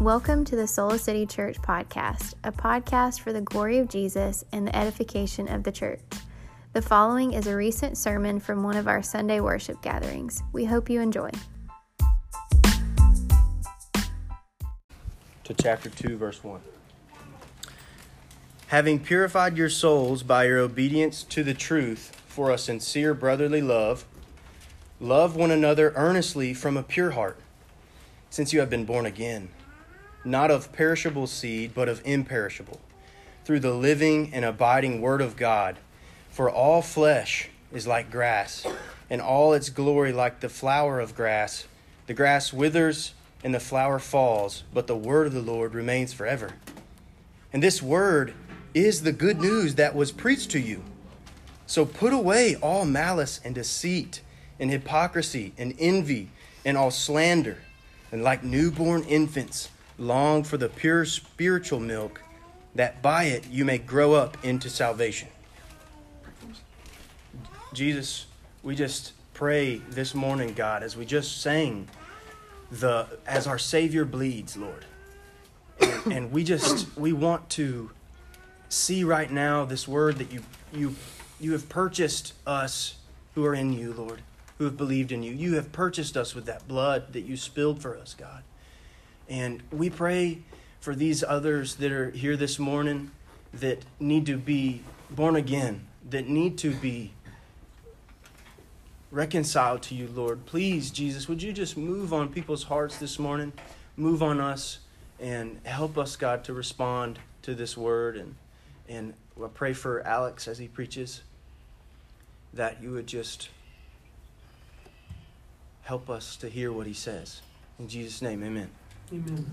Welcome to the Soul City Church podcast, a podcast for the glory of Jesus and the edification of the church. The following is a recent sermon from one of our Sunday worship gatherings. We hope you enjoy. To chapter 2, verse 1. Having purified your souls by your obedience to the truth for a sincere brotherly love, love one another earnestly from a pure heart, since you have been born again not of perishable seed, but of imperishable, through the living and abiding Word of God. For all flesh is like grass, and all its glory like the flower of grass. The grass withers and the flower falls, but the word of the Lord remains forever. And this word is the good news that was preached to you. So put away all malice and deceit and hypocrisy and envy and all slander, and like newborn infants, long for the pure spiritual milk, that by it you may grow up into salvation. Jesus, we just pray this morning, God, as we just sang the as our Savior bleeds, Lord. And, and we just we want to see right now this word that you you you have purchased us who are in you, Lord, who have believed in you. You have purchased us with that blood that you spilled for us, God. And we pray for these others that are here this morning that need to be born again, that need to be reconciled to you, Lord. Please, Jesus, would you just move on people's hearts this morning, move on us, and help us, God, to respond to this word. And, and I pray for Alex as he preaches that you would just help us to hear what he says. In Jesus' name, amen. Amen.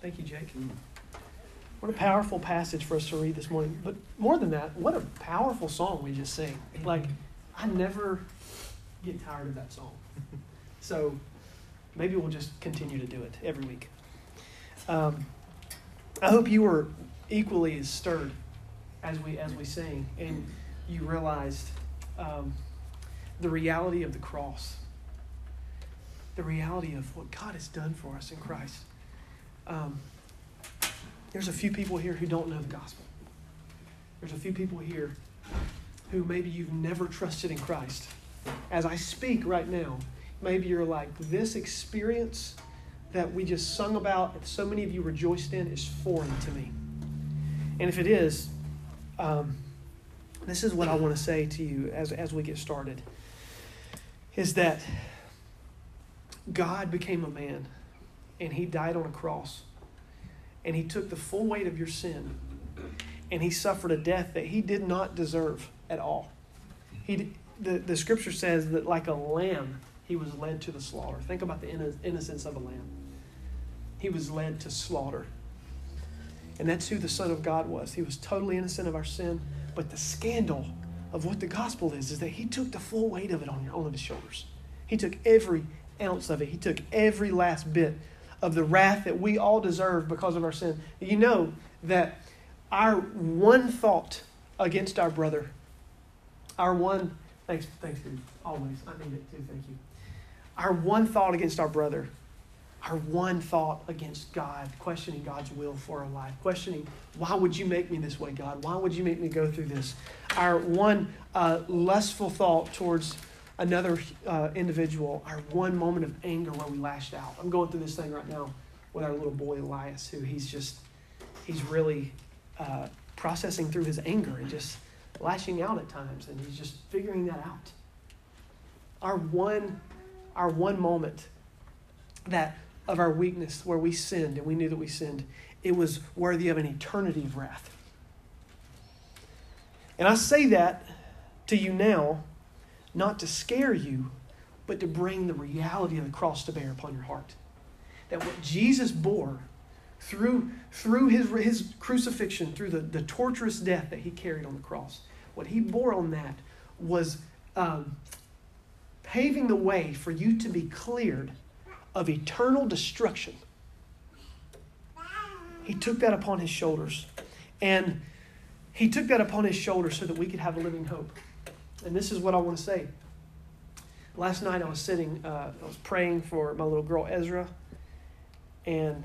Thank you, Jake. What a powerful passage for us to read this morning. But more than that, what a powerful song we just sang. Like, I never get tired of that song. So maybe we'll just continue to do it every week. Um, I hope you were equally as stirred as we as we sang, and you realized um, the reality of the cross the reality of what God has done for us in Christ. Um, there's a few people here who don't know the gospel. There's a few people here who maybe you've never trusted in Christ. As I speak right now, maybe you're like, this experience that we just sung about, that so many of you rejoiced in, is foreign to me. And if it is, um, this is what I want to say to you as, as we get started is that God became a man and he died on a cross and he took the full weight of your sin and he suffered a death that he did not deserve at all. He, the, the scripture says that like a lamb, he was led to the slaughter. Think about the innocence of a lamb. He was led to slaughter. And that's who the Son of God was. He was totally innocent of our sin. But the scandal of what the gospel is, is that he took the full weight of it on, on his shoulders. He took every ounce of it. He took every last bit of the wrath that we all deserve because of our sin. You know that our one thought against our brother, our one, thanks, thanks, dude, always, I need it too, thank you. Our one thought against our brother, our one thought against God, questioning God's will for our life, questioning, why would you make me this way, God? Why would you make me go through this? Our one uh, lustful thought towards another uh, individual, our one moment of anger where we lashed out. I'm going through this thing right now with our little boy Elias, who he's just, he's really uh, processing through his anger and just lashing out at times, and he's just figuring that out. Our one, our one moment that of our weakness where we sinned and we knew that we sinned, it was worthy of an eternity of wrath. And I say that to you now not to scare you, but to bring the reality of the cross to bear upon your heart. That what Jesus bore through, through his, his crucifixion, through the, the torturous death that he carried on the cross, what he bore on that was um, paving the way for you to be cleared of eternal destruction. He took that upon his shoulders. And he took that upon his shoulders so that we could have a living hope. And this is what I want to say. Last night I was sitting, uh, I was praying for my little girl Ezra, and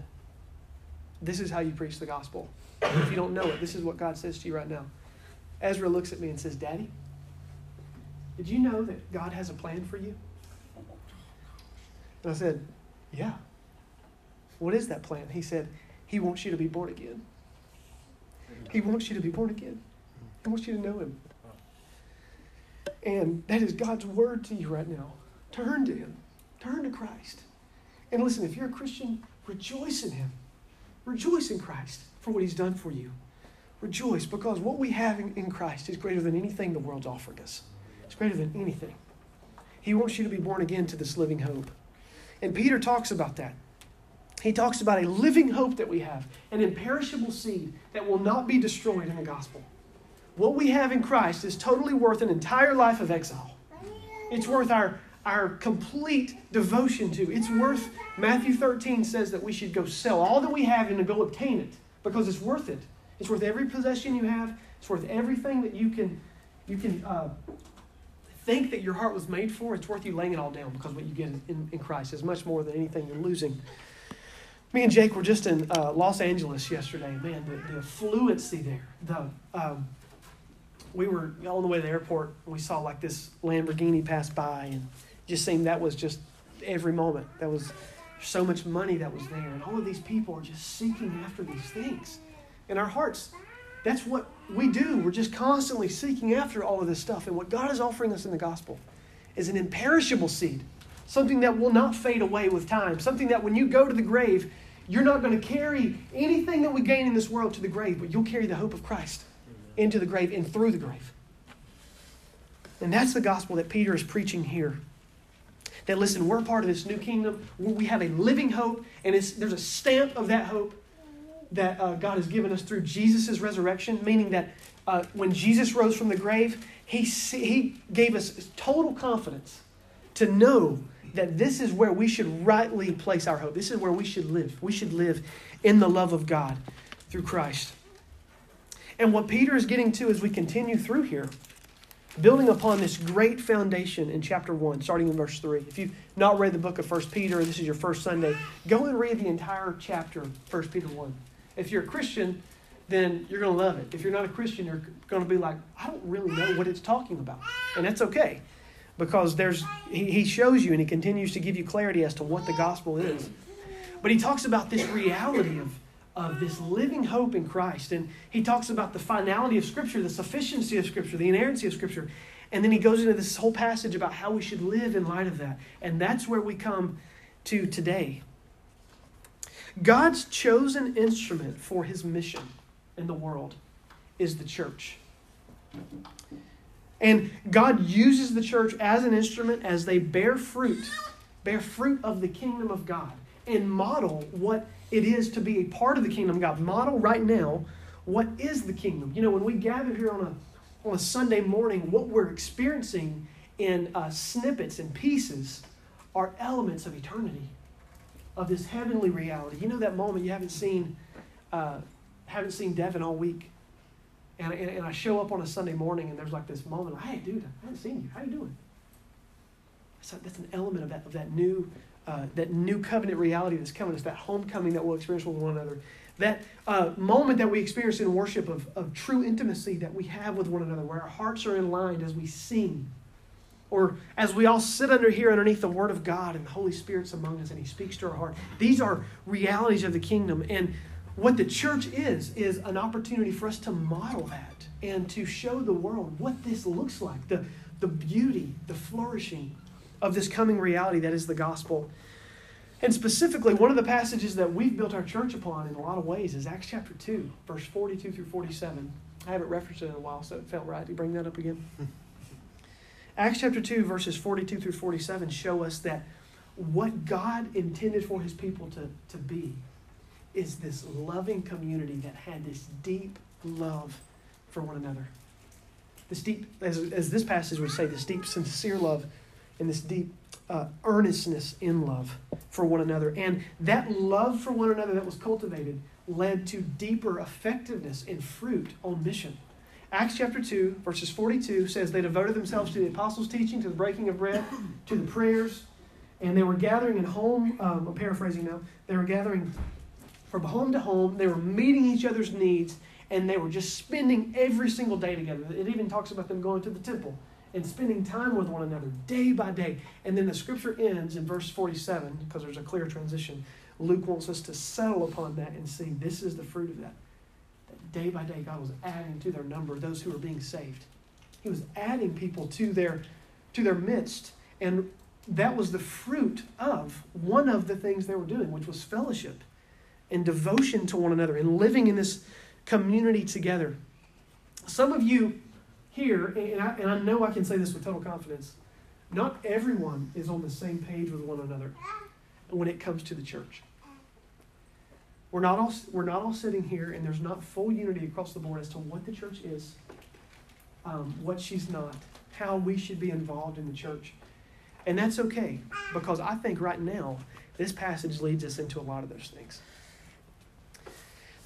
this is how you preach the gospel. If you don't know it, this is what God says to you right now. Ezra looks at me and says, Daddy, did you know that God has a plan for you? And I said, Yeah. What is that plan? He said, He wants you to be born again. He wants you to be born again. He wants you to know Him. And that is God's word to you right now. Turn to Him, turn to Christ. And listen, if you're a Christian, rejoice in Him. Rejoice in Christ for what He's done for you. Rejoice because what we have in Christ is greater than anything the world's offering us. It's greater than anything. He wants you to be born again to this living hope. And Peter talks about that. He talks about a living hope that we have, an imperishable seed that will not be destroyed in the gospel. What we have in Christ is totally worth an entire life of exile. It's worth our, our complete devotion to. It's worth, Matthew 13 says that we should go sell all that we have and to go obtain it because it's worth it. It's worth every possession you have. It's worth everything that you can, you can uh, think that your heart was made for. It's worth you laying it all down because what you get in, in Christ is much more than anything you're losing. Me and Jake were just in uh, Los Angeles yesterday. Man, the, the fluency there. The um, we were on the way to the airport and we saw like this Lamborghini pass by and just seemed that was just every moment. That was so much money that was there. And all of these people are just seeking after these things. In our hearts, that's what we do. We're just constantly seeking after all of this stuff. And what God is offering us in the gospel is an imperishable seed, something that will not fade away with time, something that when you go to the grave, you're not going to carry anything that we gain in this world to the grave, but you'll carry the hope of Christ into the grave and through the grave. And that's the gospel that Peter is preaching here. That listen, we're part of this new kingdom. We have a living hope, and there's a stamp of that hope that uh, God has given us through Jesus' resurrection, meaning that uh, when Jesus rose from the grave, he, he gave us total confidence to know that this is where we should rightly place our hope. This is where we should live. We should live in the love of God through Christ. And what Peter is getting to as we continue through here, building upon this great foundation in chapter 1, starting in verse 3. If you've not read the book of 1 Peter, and this is your first Sunday, go and read the entire chapter, of 1 Peter 1. If you're a Christian, then you're going to love it. If you're not a Christian, you're going to be like, I don't really know what it's talking about. And that's okay because there's he shows you and he continues to give you clarity as to what the gospel is. But he talks about this reality of of this living hope in Christ. And he talks about the finality of Scripture, the sufficiency of Scripture, the inerrancy of Scripture. And then he goes into this whole passage about how we should live in light of that. And that's where we come to today. God's chosen instrument for his mission in the world is the church. And God uses the church as an instrument as they bear fruit, bear fruit of the kingdom of God, and model what it is to be a part of the kingdom of God. Model right now what is the kingdom. You know, when we gather here on a, on a Sunday morning, what we're experiencing in uh, snippets and pieces are elements of eternity, of this heavenly reality. You know that moment you haven't seen, uh, haven't seen Devin all week, and, and, and, I show up on a Sunday morning and there's like this moment, hey, dude, I haven't seen you. How you doing? That's an element of that, of that new uh, that new covenant reality that's coming. It's that homecoming that we'll experience with one another. That uh, moment that we experience in worship of, of true intimacy that we have with one another, where our hearts are in line as we sing. Or as we all sit under here underneath the Word of God and the Holy Spirit's among us and He speaks to our heart. These are realities of the kingdom. And what the church is, is an opportunity for us to model that and to show the world what this looks like the, the beauty, the flourishing, of this coming reality that is the gospel. And specifically, one of the passages that we've built our church upon in a lot of ways is Acts chapter 2, verse 42 through 47. I haven't referenced it in a while, so it felt right to bring that up again. Acts chapter 2, verses 42 through 47 show us that what God intended for his people to, to be is this loving community that had this deep love for one another. This deep, as, as this passage would say, this deep, sincere love and this deep uh, earnestness in love for one another. And that love for one another that was cultivated led to deeper effectiveness and fruit on mission. Acts chapter 2, verses 42 says, They devoted themselves to the apostles' teaching, to the breaking of bread, to the prayers, and they were gathering in home. Um, I'm paraphrasing now. They were gathering from home to home. They were meeting each other's needs, and they were just spending every single day together. It even talks about them going to the temple and spending time with one another day by day. And then the scripture ends in verse 47 because there's a clear transition. Luke wants us to settle upon that and see this is the fruit of that. That day by day, God was adding to their number those who were being saved. He was adding people to their to their midst. And that was the fruit of one of the things they were doing, which was fellowship and devotion to one another and living in this community together. Some of you here, and I, and I know I can say this with total confidence, not everyone is on the same page with one another when it comes to the church. We're not all, we're not all sitting here, and there's not full unity across the board as to what the church is, um, what she's not, how we should be involved in the church. And that's okay, because I think right now, this passage leads us into a lot of those things.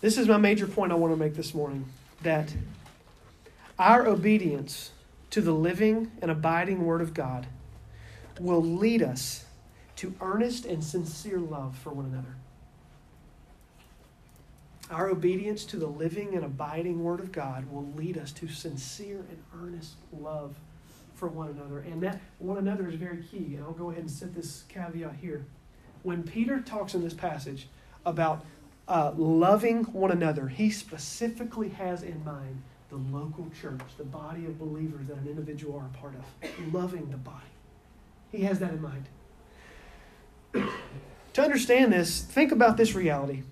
This is my major point I want to make this morning that our obedience to the living and abiding Word of God will lead us to earnest and sincere love for one another. Our obedience to the living and abiding Word of God will lead us to sincere and earnest love for one another. And that one another is very key. And I'll go ahead and set this caveat here. When Peter talks in this passage about uh, loving one another, he specifically has in mind the local church, the body of believers that an individual are a part of, loving the body. He has that in mind. to understand this, think about this reality.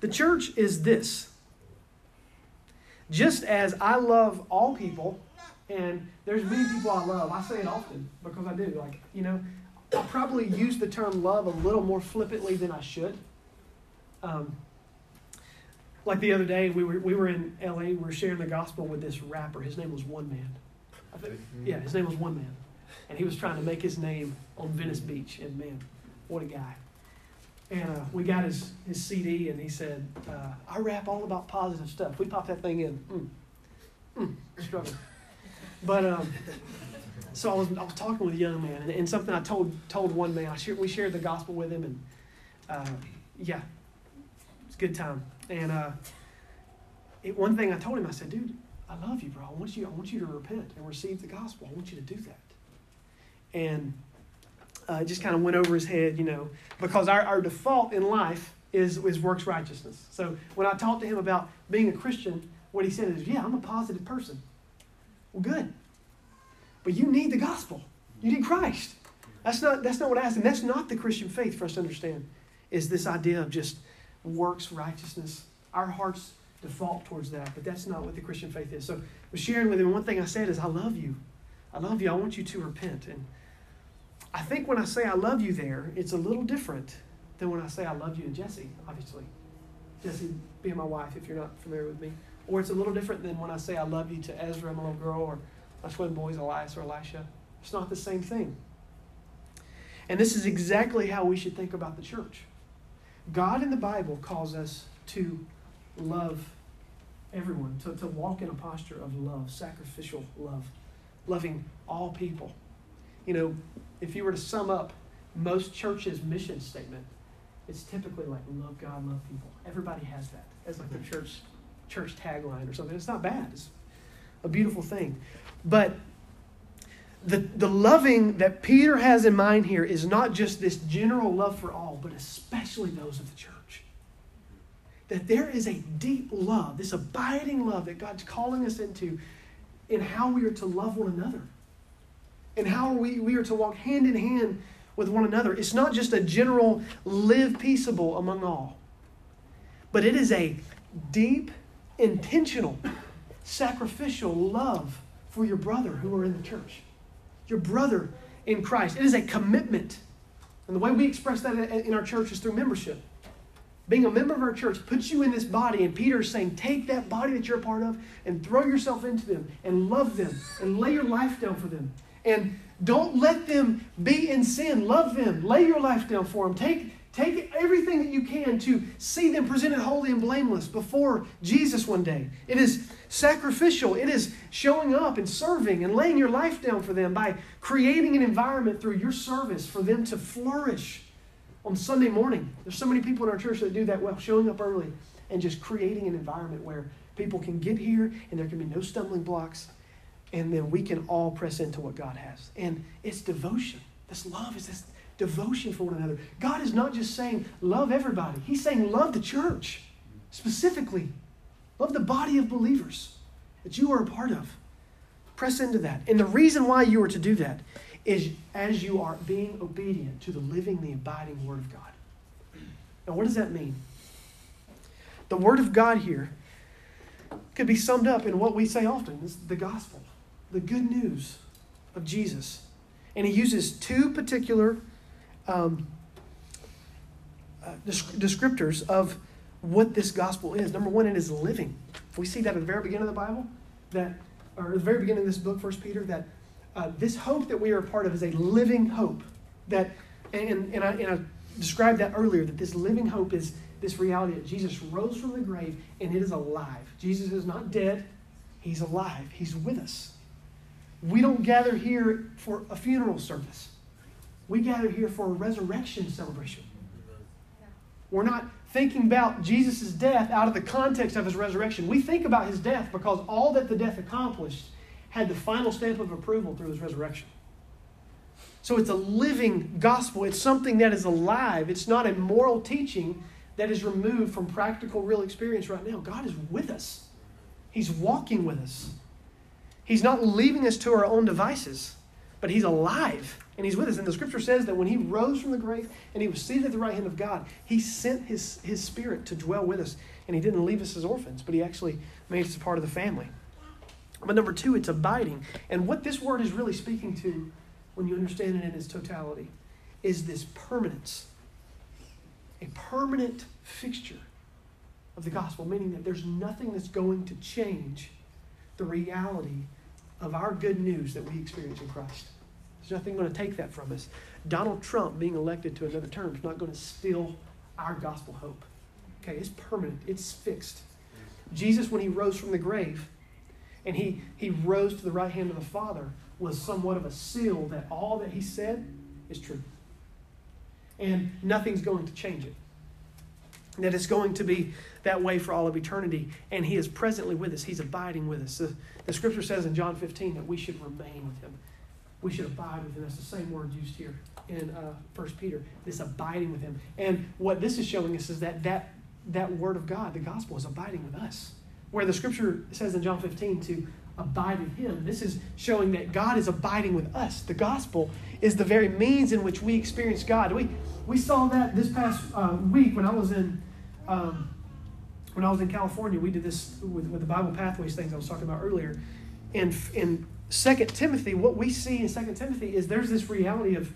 The church is this. Just as I love all people, and there's many people I love, I say it often because I do. Like, you know, I probably use the term love a little more flippantly than I should. Um, like the other day, we were, we were in LA, we were sharing the gospel with this rapper. His name was One Man. Think, yeah, his name was One Man. And he was trying to make his name on Venice Beach. And man, what a guy. And uh, we got his, his CD, and he said, uh, I rap all about positive stuff. We popped that thing in. Mm. Mm, struggling. But um, so I was, I was talking with a young man, and, and something I told told one man, I shared, we shared the gospel with him, and uh, yeah, good time. And uh, it, one thing I told him, I said, dude, I love you, bro. I want you, I want you to repent and receive the gospel. I want you to do that. And uh, it just kind of went over his head, you know, because our, our default in life is, is works righteousness. So when I talked to him about being a Christian, what he said is, yeah, I'm a positive person. Well, good. But you need the gospel. You need Christ. That's not, that's not what I asked. And that's not the Christian faith for us to understand, is this idea of just works righteousness. Our hearts default towards that, but that's not what the Christian faith is. So was sharing with him, one thing I said is, I love you. I love you. I want you to repent. And I think when I say I love you there, it's a little different than when I say I love you to Jesse, obviously. Jesse being my wife, if you're not familiar with me. Or it's a little different than when I say I love you to Ezra, my little girl, or my twin boys, Elias or Elisha. It's not the same thing. And this is exactly how we should think about the church. God in the Bible calls us to love everyone, to, to walk in a posture of love, sacrificial love, loving all people. You know, if you were to sum up most churches' mission statement, it's typically like love God, love people. Everybody has that as like their mm-hmm. church church tagline or something. It's not bad. It's a beautiful thing. But the, the loving that Peter has in mind here is not just this general love for all, but especially those of the church. That there is a deep love, this abiding love that God's calling us into in how we are to love one another and how we, we are to walk hand in hand with one another. It's not just a general live peaceable among all, but it is a deep, intentional, sacrificial love for your brother who are in the church, your brother in Christ. It is a commitment. And the way we express that in our church is through membership. Being a member of our church puts you in this body, and Peter is saying, take that body that you're a part of and throw yourself into them and love them and lay your life down for them and don't let them be in sin. Love them. Lay your life down for them. Take, take everything that you can to see them presented holy and blameless before Jesus one day. It is sacrificial. It is showing up and serving and laying your life down for them by creating an environment through your service for them to flourish On Sunday morning, there's so many people in our church that do that well, showing up early and just creating an environment where people can get here and there can be no stumbling blocks and then we can all press into what God has. And it's devotion. This love is this devotion for one another. God is not just saying love everybody, He's saying love the church specifically. Love the body of believers that you are a part of. Press into that. And the reason why you are to do that is as you are being obedient to the living, the abiding Word of God. Now, what does that mean? The Word of God here could be summed up in what we say often is the gospel, the good news of Jesus. And he uses two particular um, uh, descriptors of what this gospel is. Number one, it is living. We see that at the very beginning of the Bible, that, or the very beginning of this book, First Peter, that uh, this hope that we are a part of is a living hope. That, and, and, I, and I described that earlier, that this living hope is this reality that Jesus rose from the grave and it is alive. Jesus is not dead, he's alive, he's with us. We don't gather here for a funeral service. We gather here for a resurrection celebration. We're not thinking about Jesus' death out of the context of his resurrection. We think about his death because all that the death accomplished had the final stamp of approval through his resurrection. So it's a living gospel. It's something that is alive. It's not a moral teaching that is removed from practical, real experience right now. God is with us, He's walking with us. He's not leaving us to our own devices, but He's alive and He's with us. And the scripture says that when He rose from the grave and He was seated at the right hand of God, He sent His, his Spirit to dwell with us. And He didn't leave us as orphans, but He actually made us a part of the family. But number two, it's abiding. And what this word is really speaking to, when you understand it in its totality, is this permanence. A permanent fixture of the gospel, meaning that there's nothing that's going to change the reality of our good news that we experience in Christ. There's nothing going to take that from us. Donald Trump being elected to another term is not going to steal our gospel hope. Okay, it's permanent, it's fixed. Jesus, when he rose from the grave and he, he rose to the right hand of the Father, was somewhat of a seal that all that he said is true. And nothing's going to change it. That it's going to be that way for all of eternity. And he is presently with us, he's abiding with us. The, the scripture says in John 15 that we should remain with him. We should abide with him. That's the same word used here in uh, 1 Peter, this abiding with him. And what this is showing us is that, that that word of God, the gospel, is abiding with us. Where the scripture says in John 15 to abide in him, this is showing that God is abiding with us. The gospel is the very means in which we experience God. We, we saw that this past uh, week when I was in. Um, when I was in California, we did this with, with the Bible Pathways things I was talking about earlier. And in Second Timothy, what we see in Second Timothy is there's this reality of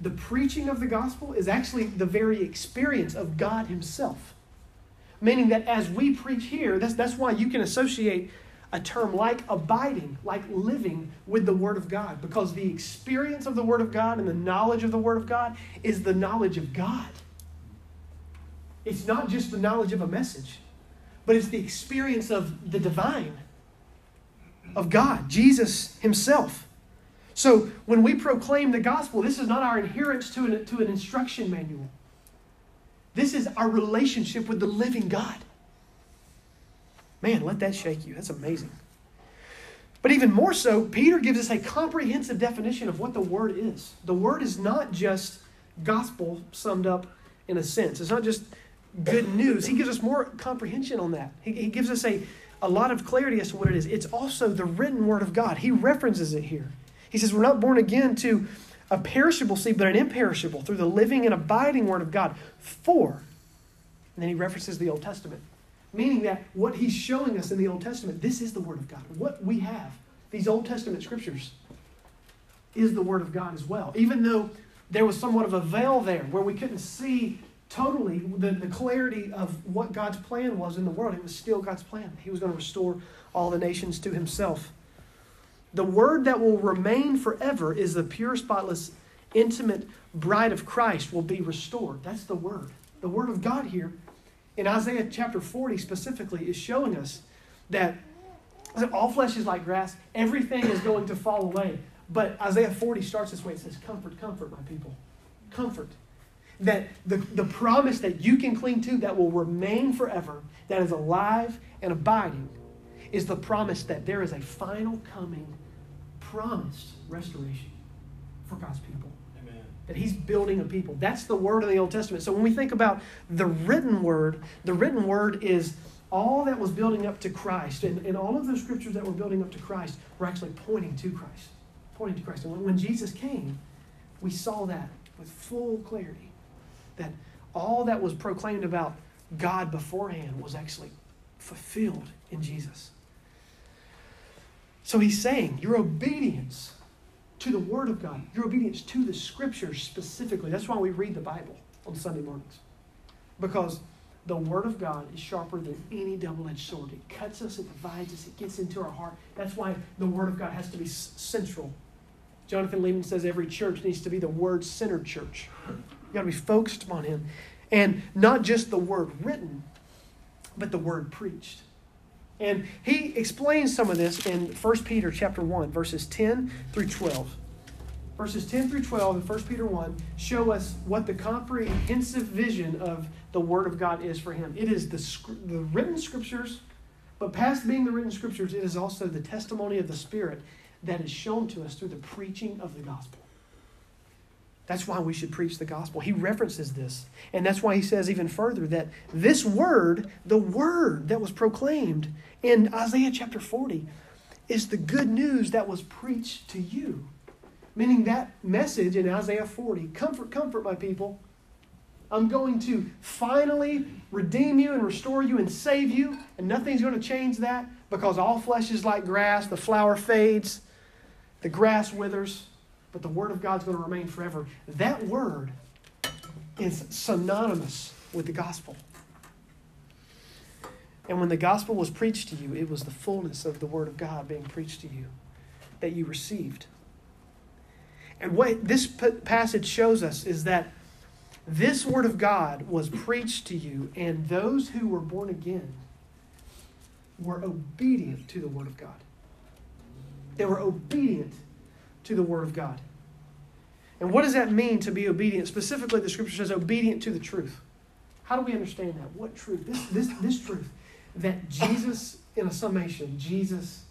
the preaching of the gospel is actually the very experience of God Himself. Meaning that as we preach here, that's, that's why you can associate a term like abiding, like living with the Word of God, because the experience of the Word of God and the knowledge of the Word of God is the knowledge of God. It's not just the knowledge of a message, but it's the experience of the divine of God, Jesus Himself. So when we proclaim the gospel, this is not our adherence to an, to an instruction manual. This is our relationship with the living God. Man, let that shake you. That's amazing. But even more so, Peter gives us a comprehensive definition of what the word is. The word is not just gospel summed up in a sense, it's not just good news. He gives us more comprehension on that. He, he gives us a a lot of clarity as to what it is. It's also the written word of God. He references it here. He says, We're not born again to a perishable seed, but an imperishable through the living and abiding word of God. For, and then he references the Old Testament, meaning that what he's showing us in the Old Testament, this is the word of God. What we have, these Old Testament scriptures, is the word of God as well. Even though there was somewhat of a veil there where we couldn't see totally the, the clarity of what God's plan was in the world. It was still God's plan. He was going to restore all the nations to himself. The word that will remain forever is the pure, spotless, intimate bride of Christ will be restored. That's the word. The word of God here in Isaiah chapter 40 specifically is showing us that all flesh is like grass, everything is going to fall away. But Isaiah 40 starts this way it says, Comfort, comfort, my people. Comfort. That the, the promise that you can cling to that will remain forever, that is alive and abiding, is the promise that there is a final coming, promised restoration for God's people. Amen. That He's building a people. That's the word of the Old Testament. So when we think about the written word, the written word is all that was building up to Christ. And, and all of those scriptures that were building up to Christ were actually pointing to Christ. Pointing to Christ. And when, when Jesus came, we saw that with full clarity that all that was proclaimed about God beforehand was actually fulfilled in Jesus. So he's saying your obedience to the Word of God, your obedience to the Scriptures specifically. That's why we read the Bible on Sunday mornings. Because the Word of God is sharper than any double edged sword. It cuts us, it divides us, it gets into our heart. That's why the Word of God has to be central. Jonathan Leeman says every church needs to be the Word centered church. You got to be focused upon Him. And not just the Word written, but the Word preached. And he explains some of this in 1 Peter chapter 1, verses 10 through 12. Verses 10 through 12 in 1 Peter 1 show us what the comprehensive vision of the Word of God is for him. It is the, the written scriptures, but past being the written scriptures, it is also the testimony of the Spirit that is shown to us through the preaching of the gospel. That's why we should preach the gospel. He references this. And that's why he says even further that this word, the word that was proclaimed in Isaiah chapter 40, is the good news that was preached to you. Meaning that message in Isaiah 40 comfort, comfort, my people. I'm going to finally redeem you and restore you and save you, and nothing's going to change that because all flesh is like grass, the flower fades, the grass withers but the Word of God's going to remain forever. That Word is synonymous with the gospel. And when the gospel was preached to you, it was the fullness of the Word of God being preached to you that you received. And what this passage shows us is that this Word of God was preached to you, and those who were born again were obedient to the Word of God. They were obedient to the Word of God. And what does that mean to be obedient? Specifically, the scripture says obedient to the truth. How do we understand that? What truth? This, this, this truth that Jesus, in a summation, Jesus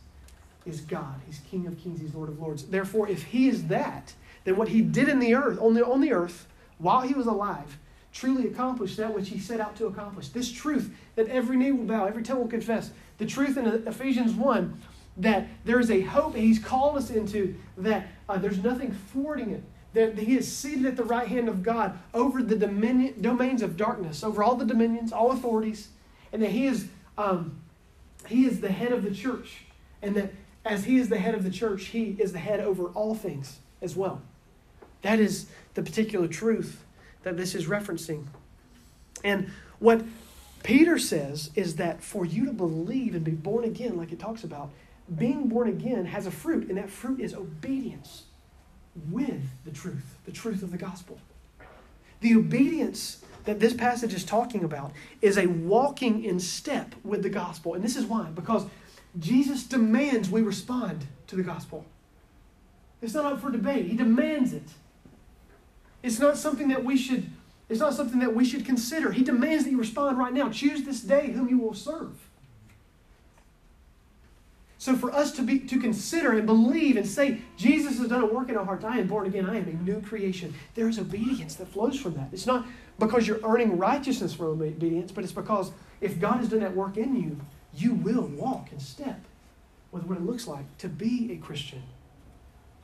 is God. He's King of kings, He's Lord of lords. Therefore, if He is that, then what He did in the earth, on the, on the earth, while He was alive, truly accomplished that which He set out to accomplish. This truth that every knee will bow, every tongue will confess. The truth in Ephesians 1 that there is a hope He's called us into, that uh, there's nothing thwarting it. That he is seated at the right hand of God over the dominion, domains of darkness, over all the dominions, all authorities, and that he is, um, he is the head of the church. And that as he is the head of the church, he is the head over all things as well. That is the particular truth that this is referencing. And what Peter says is that for you to believe and be born again, like it talks about, being born again has a fruit, and that fruit is obedience with the truth, the truth of the gospel. The obedience that this passage is talking about is a walking in step with the gospel. And this is why, because Jesus demands we respond to the gospel. It's not up for debate. He demands it. It's not something that we should it's not something that we should consider. He demands that you respond right now. Choose this day whom you will serve. So for us to be to consider and believe and say, Jesus has done a work in our hearts, I am born again, I am a new creation, there is obedience that flows from that. It's not because you're earning righteousness from obedience, but it's because if God has done that work in you, you will walk and step with what it looks like to be a Christian.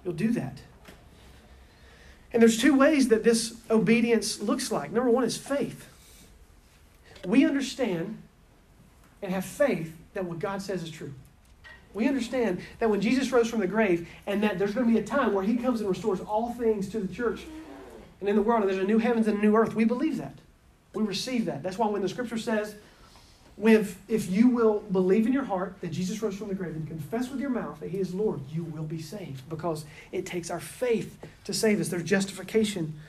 You'll do that. And there's two ways that this obedience looks like. Number one is faith. We understand and have faith that what God says is true. We understand that when Jesus rose from the grave and that there's going to be a time where he comes and restores all things to the church and in the world, and there's a new heavens and a new earth. We believe that. We receive that. That's why when the scripture says, if, if you will believe in your heart that Jesus rose from the grave and confess with your mouth that he is Lord, you will be saved because it takes our faith to save us. There's justification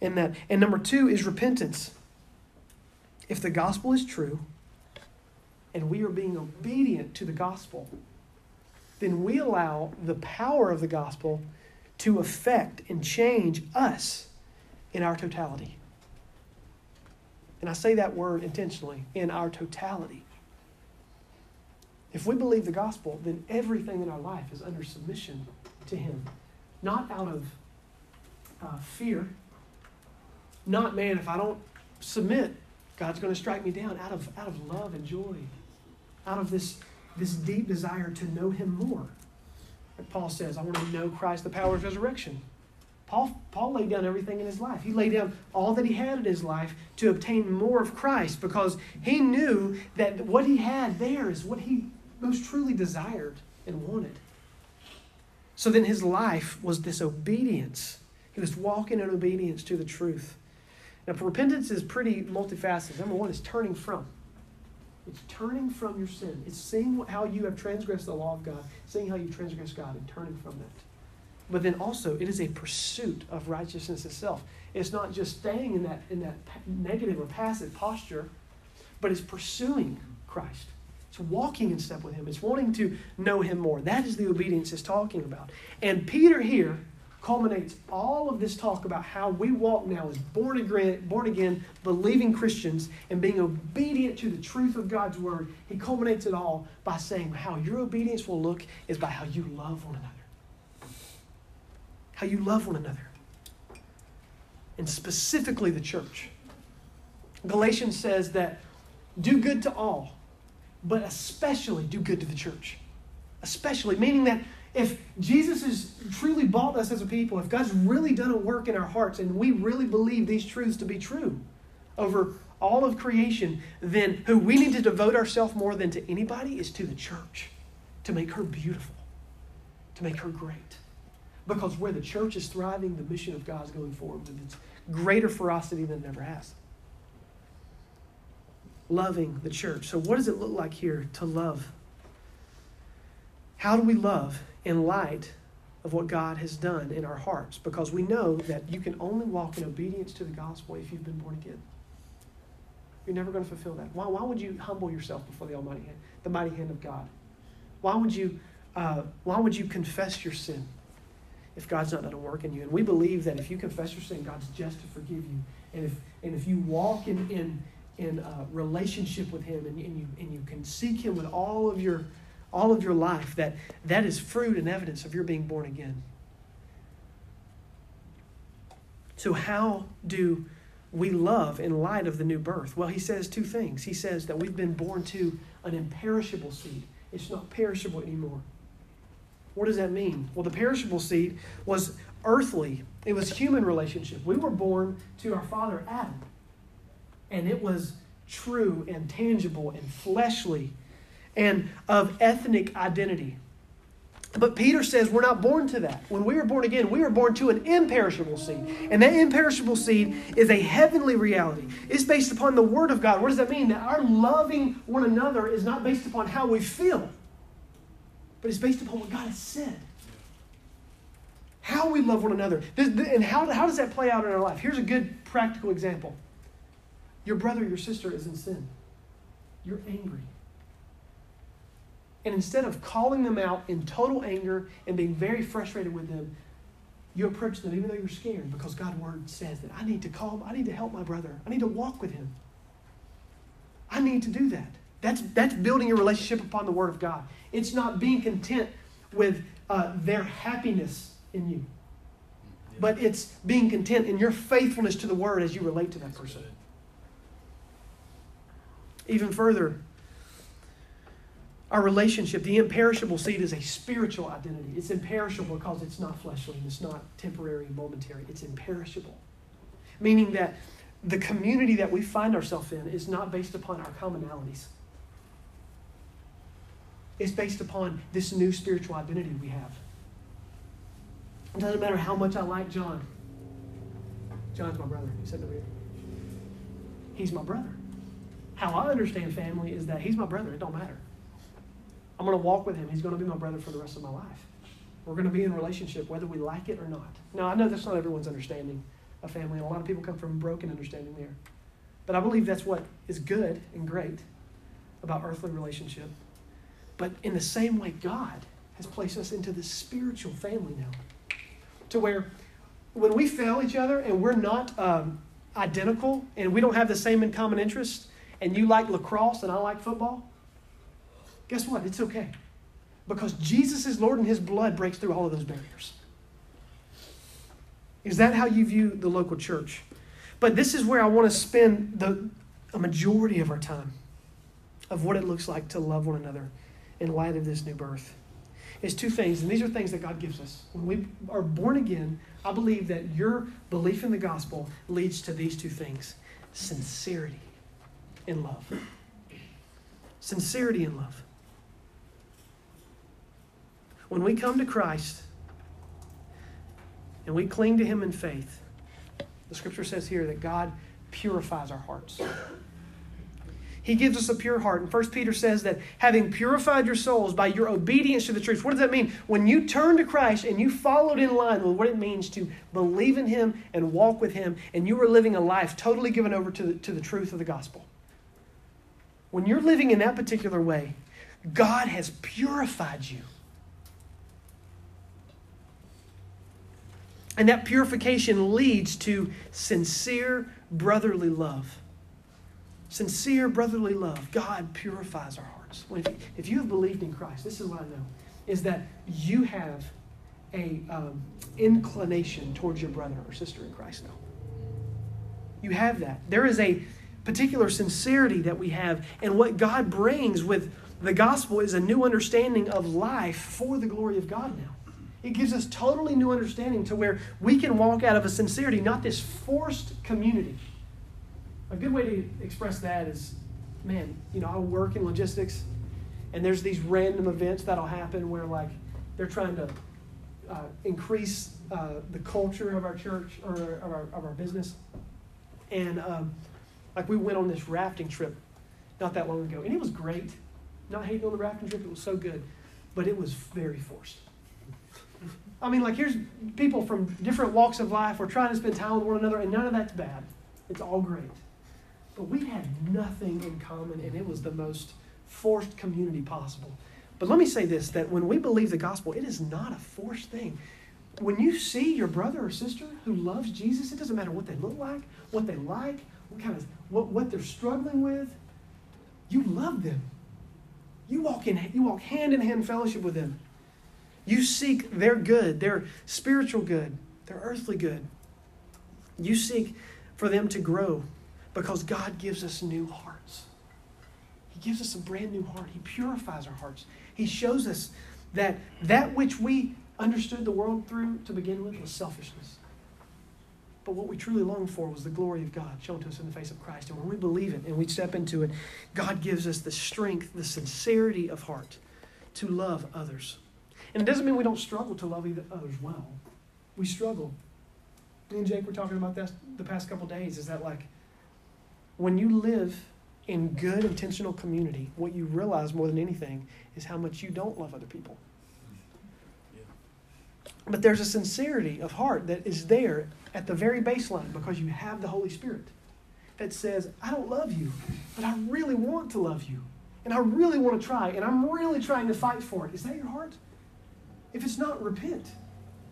in that. And number two is repentance. If the gospel is true and we are being obedient to the gospel, then we allow the power of the gospel to affect and change us in our totality. And I say that word intentionally in our totality. If we believe the gospel, then everything in our life is under submission to Him. Not out of uh, fear, not, man, if I don't submit, God's going to strike me down, out of, out of love and joy, out of this, this deep desire to know Him more. Like Paul says, I want to know Christ, the power of resurrection. Paul, Paul laid down everything in his life. He laid down all that he had in his life to obtain more of Christ because he knew that what he had there is what he most truly desired and wanted. So then his life was this obedience. He was walking in obedience to the truth. Now, repentance is pretty multifaceted. Number one is turning from. It's turning from your sin. It's seeing how you have transgressed the law of God, seeing how you transgress God, and turning from that. But then also, it is a pursuit of righteousness itself. It's not just staying in that, in that negative or passive posture, but it's pursuing Christ. It's walking in step with Him. It's wanting to know Him more. That is the obedience it's talking about. And Peter here culminates all of this talk about how we walk now as born again, born again, believing Christians and being obedient to the truth of God's word. He culminates it all by saying how your obedience will look is by how you love one another how you love one another, and specifically the church. Galatians says that do good to all, but especially do good to the church. Especially, meaning that if Jesus has truly bought us as a people, if God's really done a work in our hearts and we really believe these truths to be true over all of creation, then who we need to devote ourselves more than to anybody is to the church to make her beautiful, to make her great. Because where the church is thriving, the mission of God is going forward with its greater ferocity than it ever has. Loving the church. So, what does it look like here to love? How do we love in light of what God has done in our hearts? Because we know that you can only walk in obedience to the gospel if you've been born again. You're never going to fulfill that. Why, why would you humble yourself before the Almighty hand, the mighty hand of God? Why would you, uh, why would you confess your sin? if God's not done a work in you. And we believe that if you confess your sin, God's just to forgive you. And if, and if you walk in, in, in a relationship with Him and, and, you, and you can seek Him with all of your, all of your life, that, that is fruit and evidence of your being born again. So, how do we love in light of the new birth? Well, he says two things. He says that we've been born to an imperishable seed, it's not perishable anymore. What does that mean? Well, the perishable seed was earthly, it was human relationship. We were born to our father Adam, and it was true and tangible and fleshly and of ethnic identity. But Peter says we're not born to that. When we are born again, we are born to an imperishable seed. And that imperishable seed is a heavenly reality. It's based upon the Word of God. What does that mean? That our loving one another is not based upon how we feel, but it's based upon what God has said. How we love one another. And how, how does that play out in our life? Here's a good practical example your brother, your sister is in sin. You're angry. And instead of calling them out in total anger and being very frustrated with them, you approach them even though you're scared because God's word says that I need to call I need to help my brother, I need to walk with him. I need to do that. That's, that's building your relationship upon the Word of God. It's not being content with uh, their happiness in you, but it's being content in your faithfulness to the Word as you relate to that person. Even further, our relationship, the imperishable seed is a spiritual identity. It's imperishable because it's not fleshly and it's not temporary and momentary. It's imperishable. Meaning that the community that we find ourselves in is not based upon our commonalities. It's based upon this new spiritual identity we have. It doesn't matter how much I like John. John's my brother. He said to me, He's my brother. How I understand family is that he's my brother. It don't matter. I'm going to walk with him. He's going to be my brother for the rest of my life. We're going to be in relationship whether we like it or not. Now, I know that's not everyone's understanding of family, and a lot of people come from broken understanding there. But I believe that's what is good and great about earthly relationship. But in the same way, God has placed us into this spiritual family now. To where when we fail each other and we're not, um, identical and we don't have the same in common interests, and you like lacrosse and I like football, guess what? It's okay. Because Jesus is Lord and His blood breaks through all of those barriers. Is that how you view the local church? But this is where I want to spend the a majority of our time of what it looks like to love one another in light of this new birth. It's two things, and these are things that God gives us. When we are born again, I believe that your belief in the gospel leads to these two things sincerity and love. Sincerity and love. When we come to Christ and we cling to Him in faith, the scripture says here that God purifies our hearts. He gives us a pure heart. And 1 Peter says that having purified your souls by your obedience to the truth. What does that mean? When you turn to Christ and you followed in line with what it means to believe in Him and walk with Him, and you were living a life totally given over to the, to the truth of the gospel. When you're living in that particular way, God has purified you. And that purification leads to sincere brotherly love. Sincere brotherly love. God purifies our hearts. If you have believed in Christ, this is what I know, is that you have a um, inclination towards your brother or sister in Christ now. You have that. There is a particular sincerity that we have, and what God brings with the gospel is a new understanding of life for the glory of God now. It gives us totally new understanding to where we can walk out of a sincerity, not this forced community. A good way to express that is, man, you know, I work in logistics, and there's these random events that'll happen where, like, they're trying to uh, increase uh, the culture of our church or of our, of our business. And, um, like, we went on this rafting trip not that long ago, and it was great. Not hating on the rafting trip, it was so good, but it was very forced. I mean, like, here's people from different walks of life. We're trying to spend time with one another, and none of that's bad. It's all great. But we had nothing in common, and it was the most forced community possible. But let me say this that when we believe the gospel, it is not a forced thing. When you see your brother or sister who loves Jesus, it doesn't matter what they look like, what they like, what kind of what, what they're struggling with. You love them. You walk in you walk hand in hand fellowship with them. You seek their good, their spiritual good, their earthly good. You seek for them to grow because God gives us new hearts. He gives us a brand new heart. He purifies our hearts. He shows us that that which we understood the world through to begin with was selfishness. But what we truly longed for was the glory of God shown to us in the face of Christ. And when we believe it and we step into it, God gives us the strength, the sincerity of heart to love others. And it doesn't mean we don't struggle to love others well. We struggle. Me and Jake were talking about this the past couple days. Is that like when you live in good, intentional community, what you realize more than anything is how much you don't love other people. But there's a sincerity of heart that is there at the very baseline because you have the Holy Spirit that says, I don't love you, but I really want to love you. And I really want to try, and I'm really trying to fight for it. Is that your heart? If it's not, repent.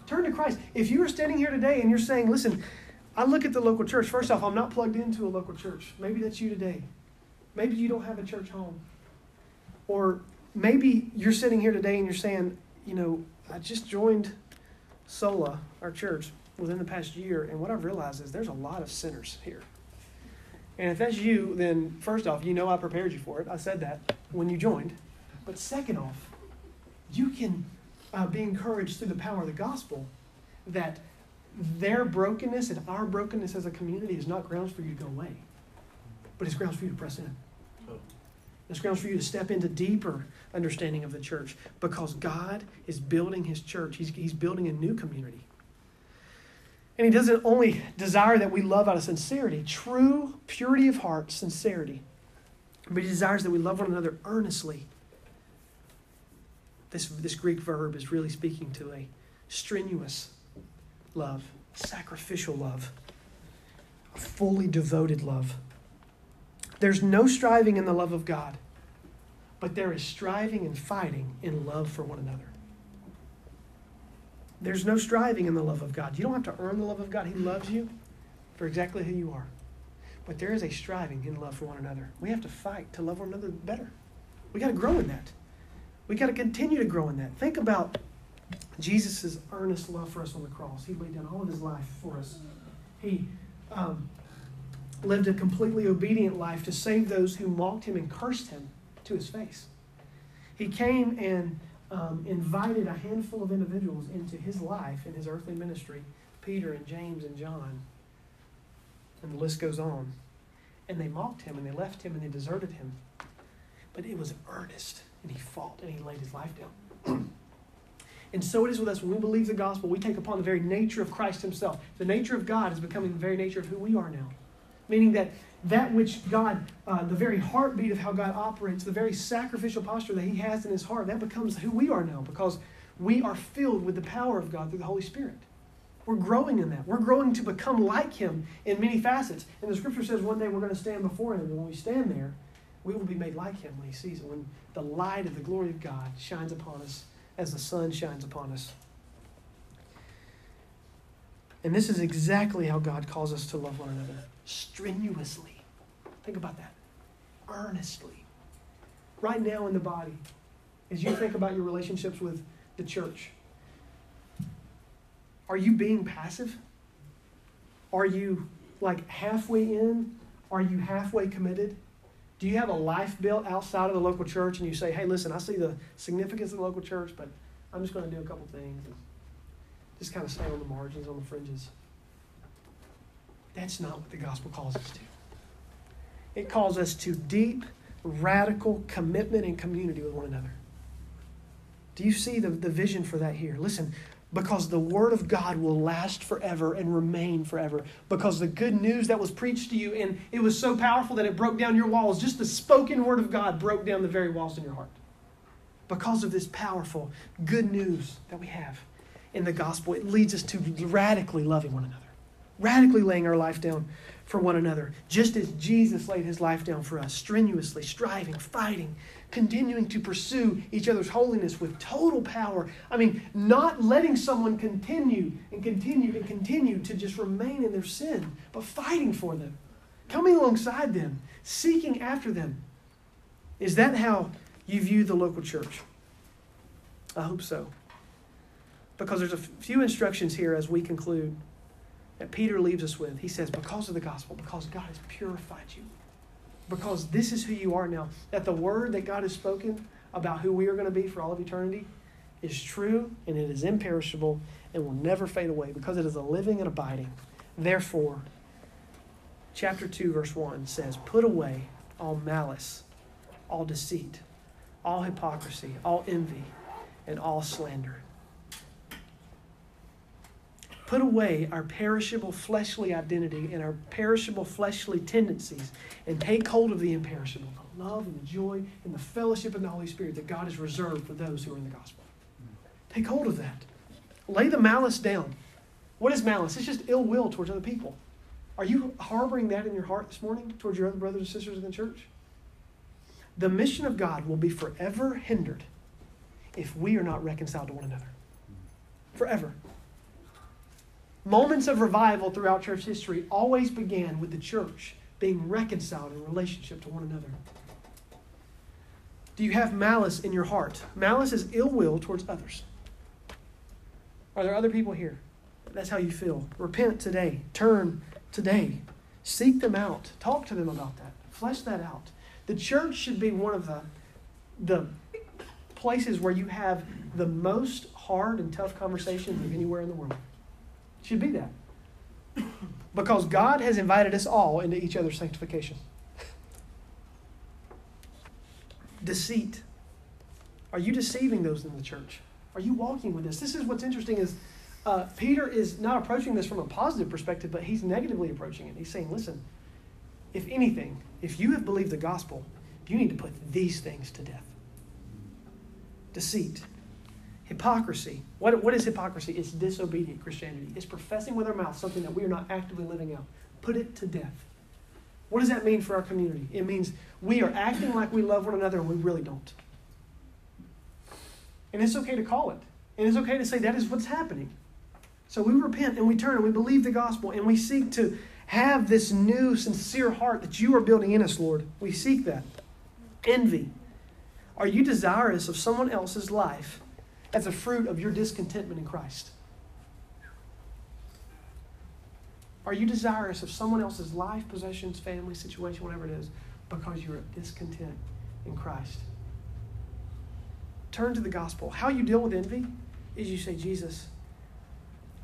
Turn to Christ. If you are standing here today and you're saying, listen, I look at the local church, first off, I'm not plugged into a local church. Maybe that's you today. Maybe you don't have a church home. Or maybe you're sitting here today and you're saying, you know, I just joined Sola, our church, within the past year, and what I've realized is there's a lot of sinners here. And if that's you, then first off, you know I prepared you for it. I said that when you joined. But second off, you can uh, be encouraged through the power of the gospel that their brokenness and our brokenness as a community is not grounds for you to go away, but it's grounds for you to press in. It's grounds for you to step into deeper understanding of the church because God is building his church. He's, he's building a new community. And he doesn't only desire that we love out of sincerity, true purity of heart, sincerity, but he desires that we love one another earnestly this, this Greek verb is really speaking to a strenuous love, sacrificial love, a fully devoted love. There's no striving in the love of God, but there is striving and fighting in love for one another. There's no striving in the love of God. You don't have to earn the love of God. He loves you. for exactly who you are. But there is a striving in love for one another. We have to fight to love one another better. We got to grow in that. We got to continue to grow in that. Think about Jesus' earnest love for us on the cross. He laid down all of his life for us. He um, lived a completely obedient life to save those who mocked him and cursed him to his face. He came and um, invited a handful of individuals into his life in his earthly ministry Peter and James and John. And the list goes on. And they mocked him and they left him and they deserted him. But it was earnest and he fought and he laid his life down. and so it is with us when we believe the gospel, we take upon the very nature of Christ himself. The nature of God is becoming the very nature of who we are now. Meaning that that which God, uh, the very heartbeat of how God operates, the very sacrificial posture that He has in His heart, that becomes who we are now because we are filled with the power of God through the Holy Spirit. We're growing in that. We're growing to become like Him in many facets. And the Scripture says one day we're going to stand before Him, and when we stand there, we will be made like Him when He sees it, when the light of the glory of God shines upon us as the sun shines upon us. And this is exactly how God calls us to love one another strenuously. Think about that. Earnestly. Right now in the body, as you think about your relationships with the church, are you being passive? Are you like halfway in? Are you halfway committed? Do you have a life built outside of the local church and you say, hey, listen, I see the significance of the local church, but I'm just going to do a couple things and just kind of stay on the margins, on the fringes? That's not what the gospel calls us to. It calls us to deep, radical commitment and community with one another. Do you see the, the vision for that here? Listen, because the word of God will last forever and remain forever. Because the good news that was preached to you, and it was so powerful that it broke down your walls. Just the spoken word of God broke down the very walls in your heart. Because of this powerful good news that we have in the gospel, it leads us to radically loving one another radically laying our life down for one another, just as Jesus laid his life down for us, strenuously, striving, fighting, continuing to pursue each other's holiness with total power. I mean, not letting someone continue and continue and continue to just remain in their sin, but fighting for them, coming alongside them, seeking after them. Is that how you view the local church? I hope so. Because there's a few instructions here as we conclude that Peter leaves us with. He says, Because of the gospel, because God has purified you, because this is who you are now, that the word that God has spoken about who we are going to be for all of eternity is true and it is imperishable and will never fade away because it is a living and abiding. Therefore, chapter 2, verse 1 says, Put away all malice, all deceit, all hypocrisy, all envy, and all slander put away our perishable fleshly identity and our perishable fleshly tendencies and take hold of the imperishable the love and the joy and the fellowship of the Holy Spirit that God has reserved for those who are in the gospel. Take hold of that. Lay the malice down. What is malice? It's just ill will towards other people. Are you harboring that in your heart this morning towards your other brothers and sisters in the church? The mission of God will be forever hindered if we are not reconciled to one another. Forever. Moments of revival throughout church history always began with the church being reconciled in relationship to one another. Do you have malice in your heart? Malice is ill will towards others. Are there other people here? That's how you feel. Repent today. Turn today. Seek them out. Talk to them about that. Flesh that out. The church should be one of the, the places where you have the most hard and tough conversations of anywhere in the world. Should be that. Because God has invited us all into each other's sanctification. Deceit. Are you deceiving those in the church? Are you walking with this? This is what's interesting is uh, Peter is not approaching this from a positive perspective, but he's negatively approaching it. He's saying, listen, if anything, if you have believed the gospel, you need to put these things to death. Deceit, Hypocrisy. What, what is hypocrisy? It's disobedient Christianity. It's professing with our mouth something that we are not actively living out. Put it to death. What does that mean for our community? It means we are acting like we love one another and we really don't. And it's okay to call it. And it's okay to say that is what's happening. So we repent and we turn and we believe the gospel and we seek to have this new, sincere heart that you are building in us, Lord. We seek that. Envy. Are you desirous of someone else's life as a fruit of your discontentment in Christ? Are you desirous of someone else's life, possessions, family, situation, whatever it is, because you're discontent in Christ? Turn to the gospel. How you deal with envy is you say, Jesus,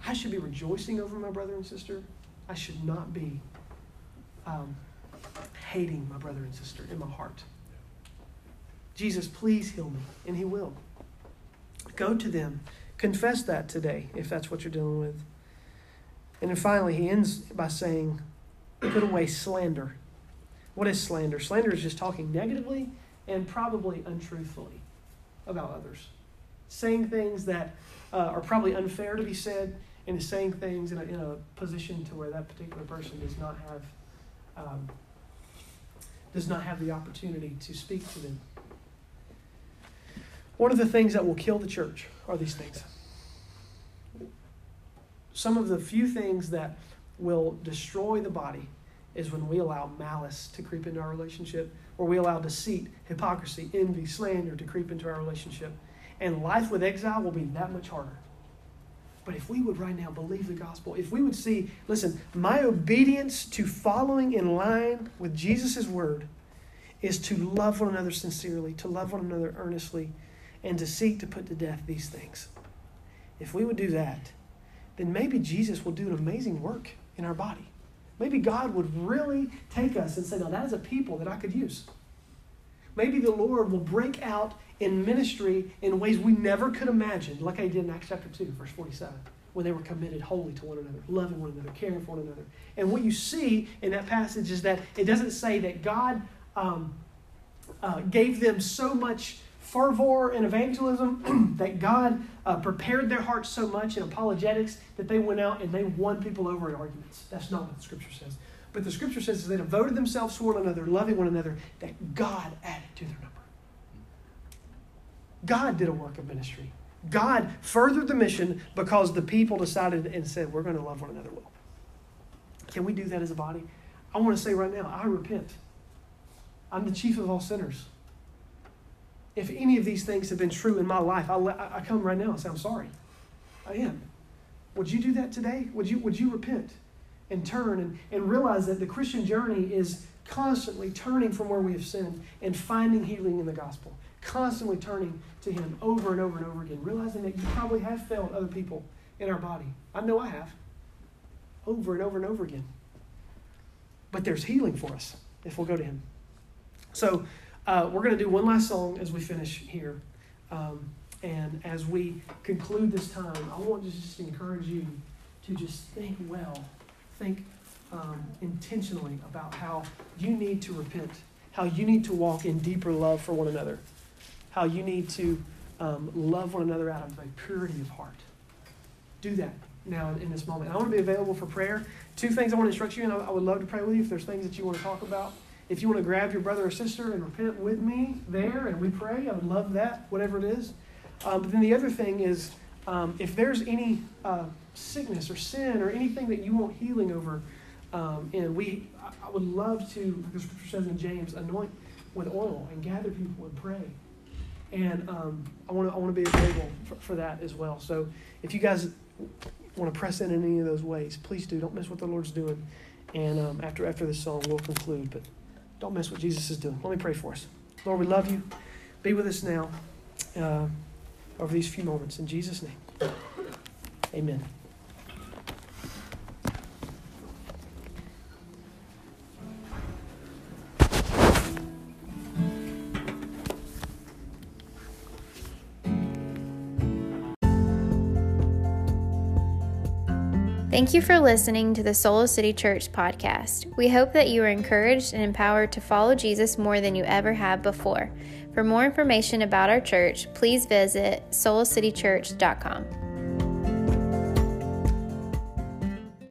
I should be rejoicing over my brother and sister. I should not be um, hating my brother and sister in my heart. Jesus, please heal me. And He will. Go to them. Confess that today if that's what you're dealing with. And then finally, he ends by saying, put away slander. What is slander? Slander is just talking negatively and probably untruthfully about others. Saying things that uh, are probably unfair to be said and is saying things in a, in a position to where that particular person does not have um, does not have the opportunity to speak to them. One of the things that will kill the church are these things. Some of the few things that will destroy the body is when we allow malice to creep into our relationship, or we allow deceit, hypocrisy, envy, slander to creep into our relationship. And life with exile will be that much harder. But if we would right now believe the gospel, if we would see, listen, my obedience to following in line with Jesus' word is to love one another sincerely, to love one another earnestly, and to seek to put to death these things. If we would do that, then maybe Jesus will do an amazing work in our body. Maybe God would really take us and say, now that is a people that I could use. Maybe the Lord will break out in ministry in ways we never could imagine, like I did in Acts chapter 2, verse 47, when they were committed wholly to one another, loving one another, caring for one another. And what you see in that passage is that it doesn't say that God um, uh, gave them so much fervor in evangelism that God uh, prepared their hearts so much in apologetics that they went out and they won people over in arguments. That's not what the scripture says. But the scripture says they devoted themselves to one another, loving one another, that God added to their number. God did a work of ministry. God furthered the mission because the people decided and said, We're going to love one another well. Can we do that as a body? I want to say right now, I repent. I'm the chief of all sinners. If any of these things have been true in my life, I, I come right now and say, I'm sorry. I am. Would you do that today? Would you, would you repent and turn and, and realize that the Christian journey is constantly turning from where we have sinned and finding healing in the gospel? Constantly turning to Him over and over and over again, realizing that you probably have failed other people in our body. I know I have. Over and over and over again. But there's healing for us if we'll go to Him. So, uh, we're going to do one last song as we finish here. Um, and as we conclude this time, I want to just encourage you to just think well, think um, intentionally about how you need to repent, how you need to walk in deeper love for one another, how you need to um, love one another out of a purity of heart. Do that now in this moment. I want to be available for prayer. Two things I want to instruct you, and I would love to pray with you if there's things that you want to talk about. If you want to grab your brother or sister and repent with me there and we pray, I would love that, whatever it is. Um, but then the other thing is um, if there's any uh, sickness or sin or anything that you want healing over, um, and we, I would love to, the scripture says in James, anoint with oil and gather people and pray. And um, I want to I want to be available for, for that as well. So if you guys want to press in in any of those ways, please do. Don't miss what the Lord's doing. And um, after after this song, we'll conclude. But don't miss what Jesus is doing. Let me pray for us. Lord, we love you. Be with us now uh, over these few moments. In Jesus' name, amen. Thank you for listening to the Solo City Church podcast. We hope that you are encouraged and empowered to follow Jesus more than you ever have before. For more information about our church, please visit solocitychurch.com.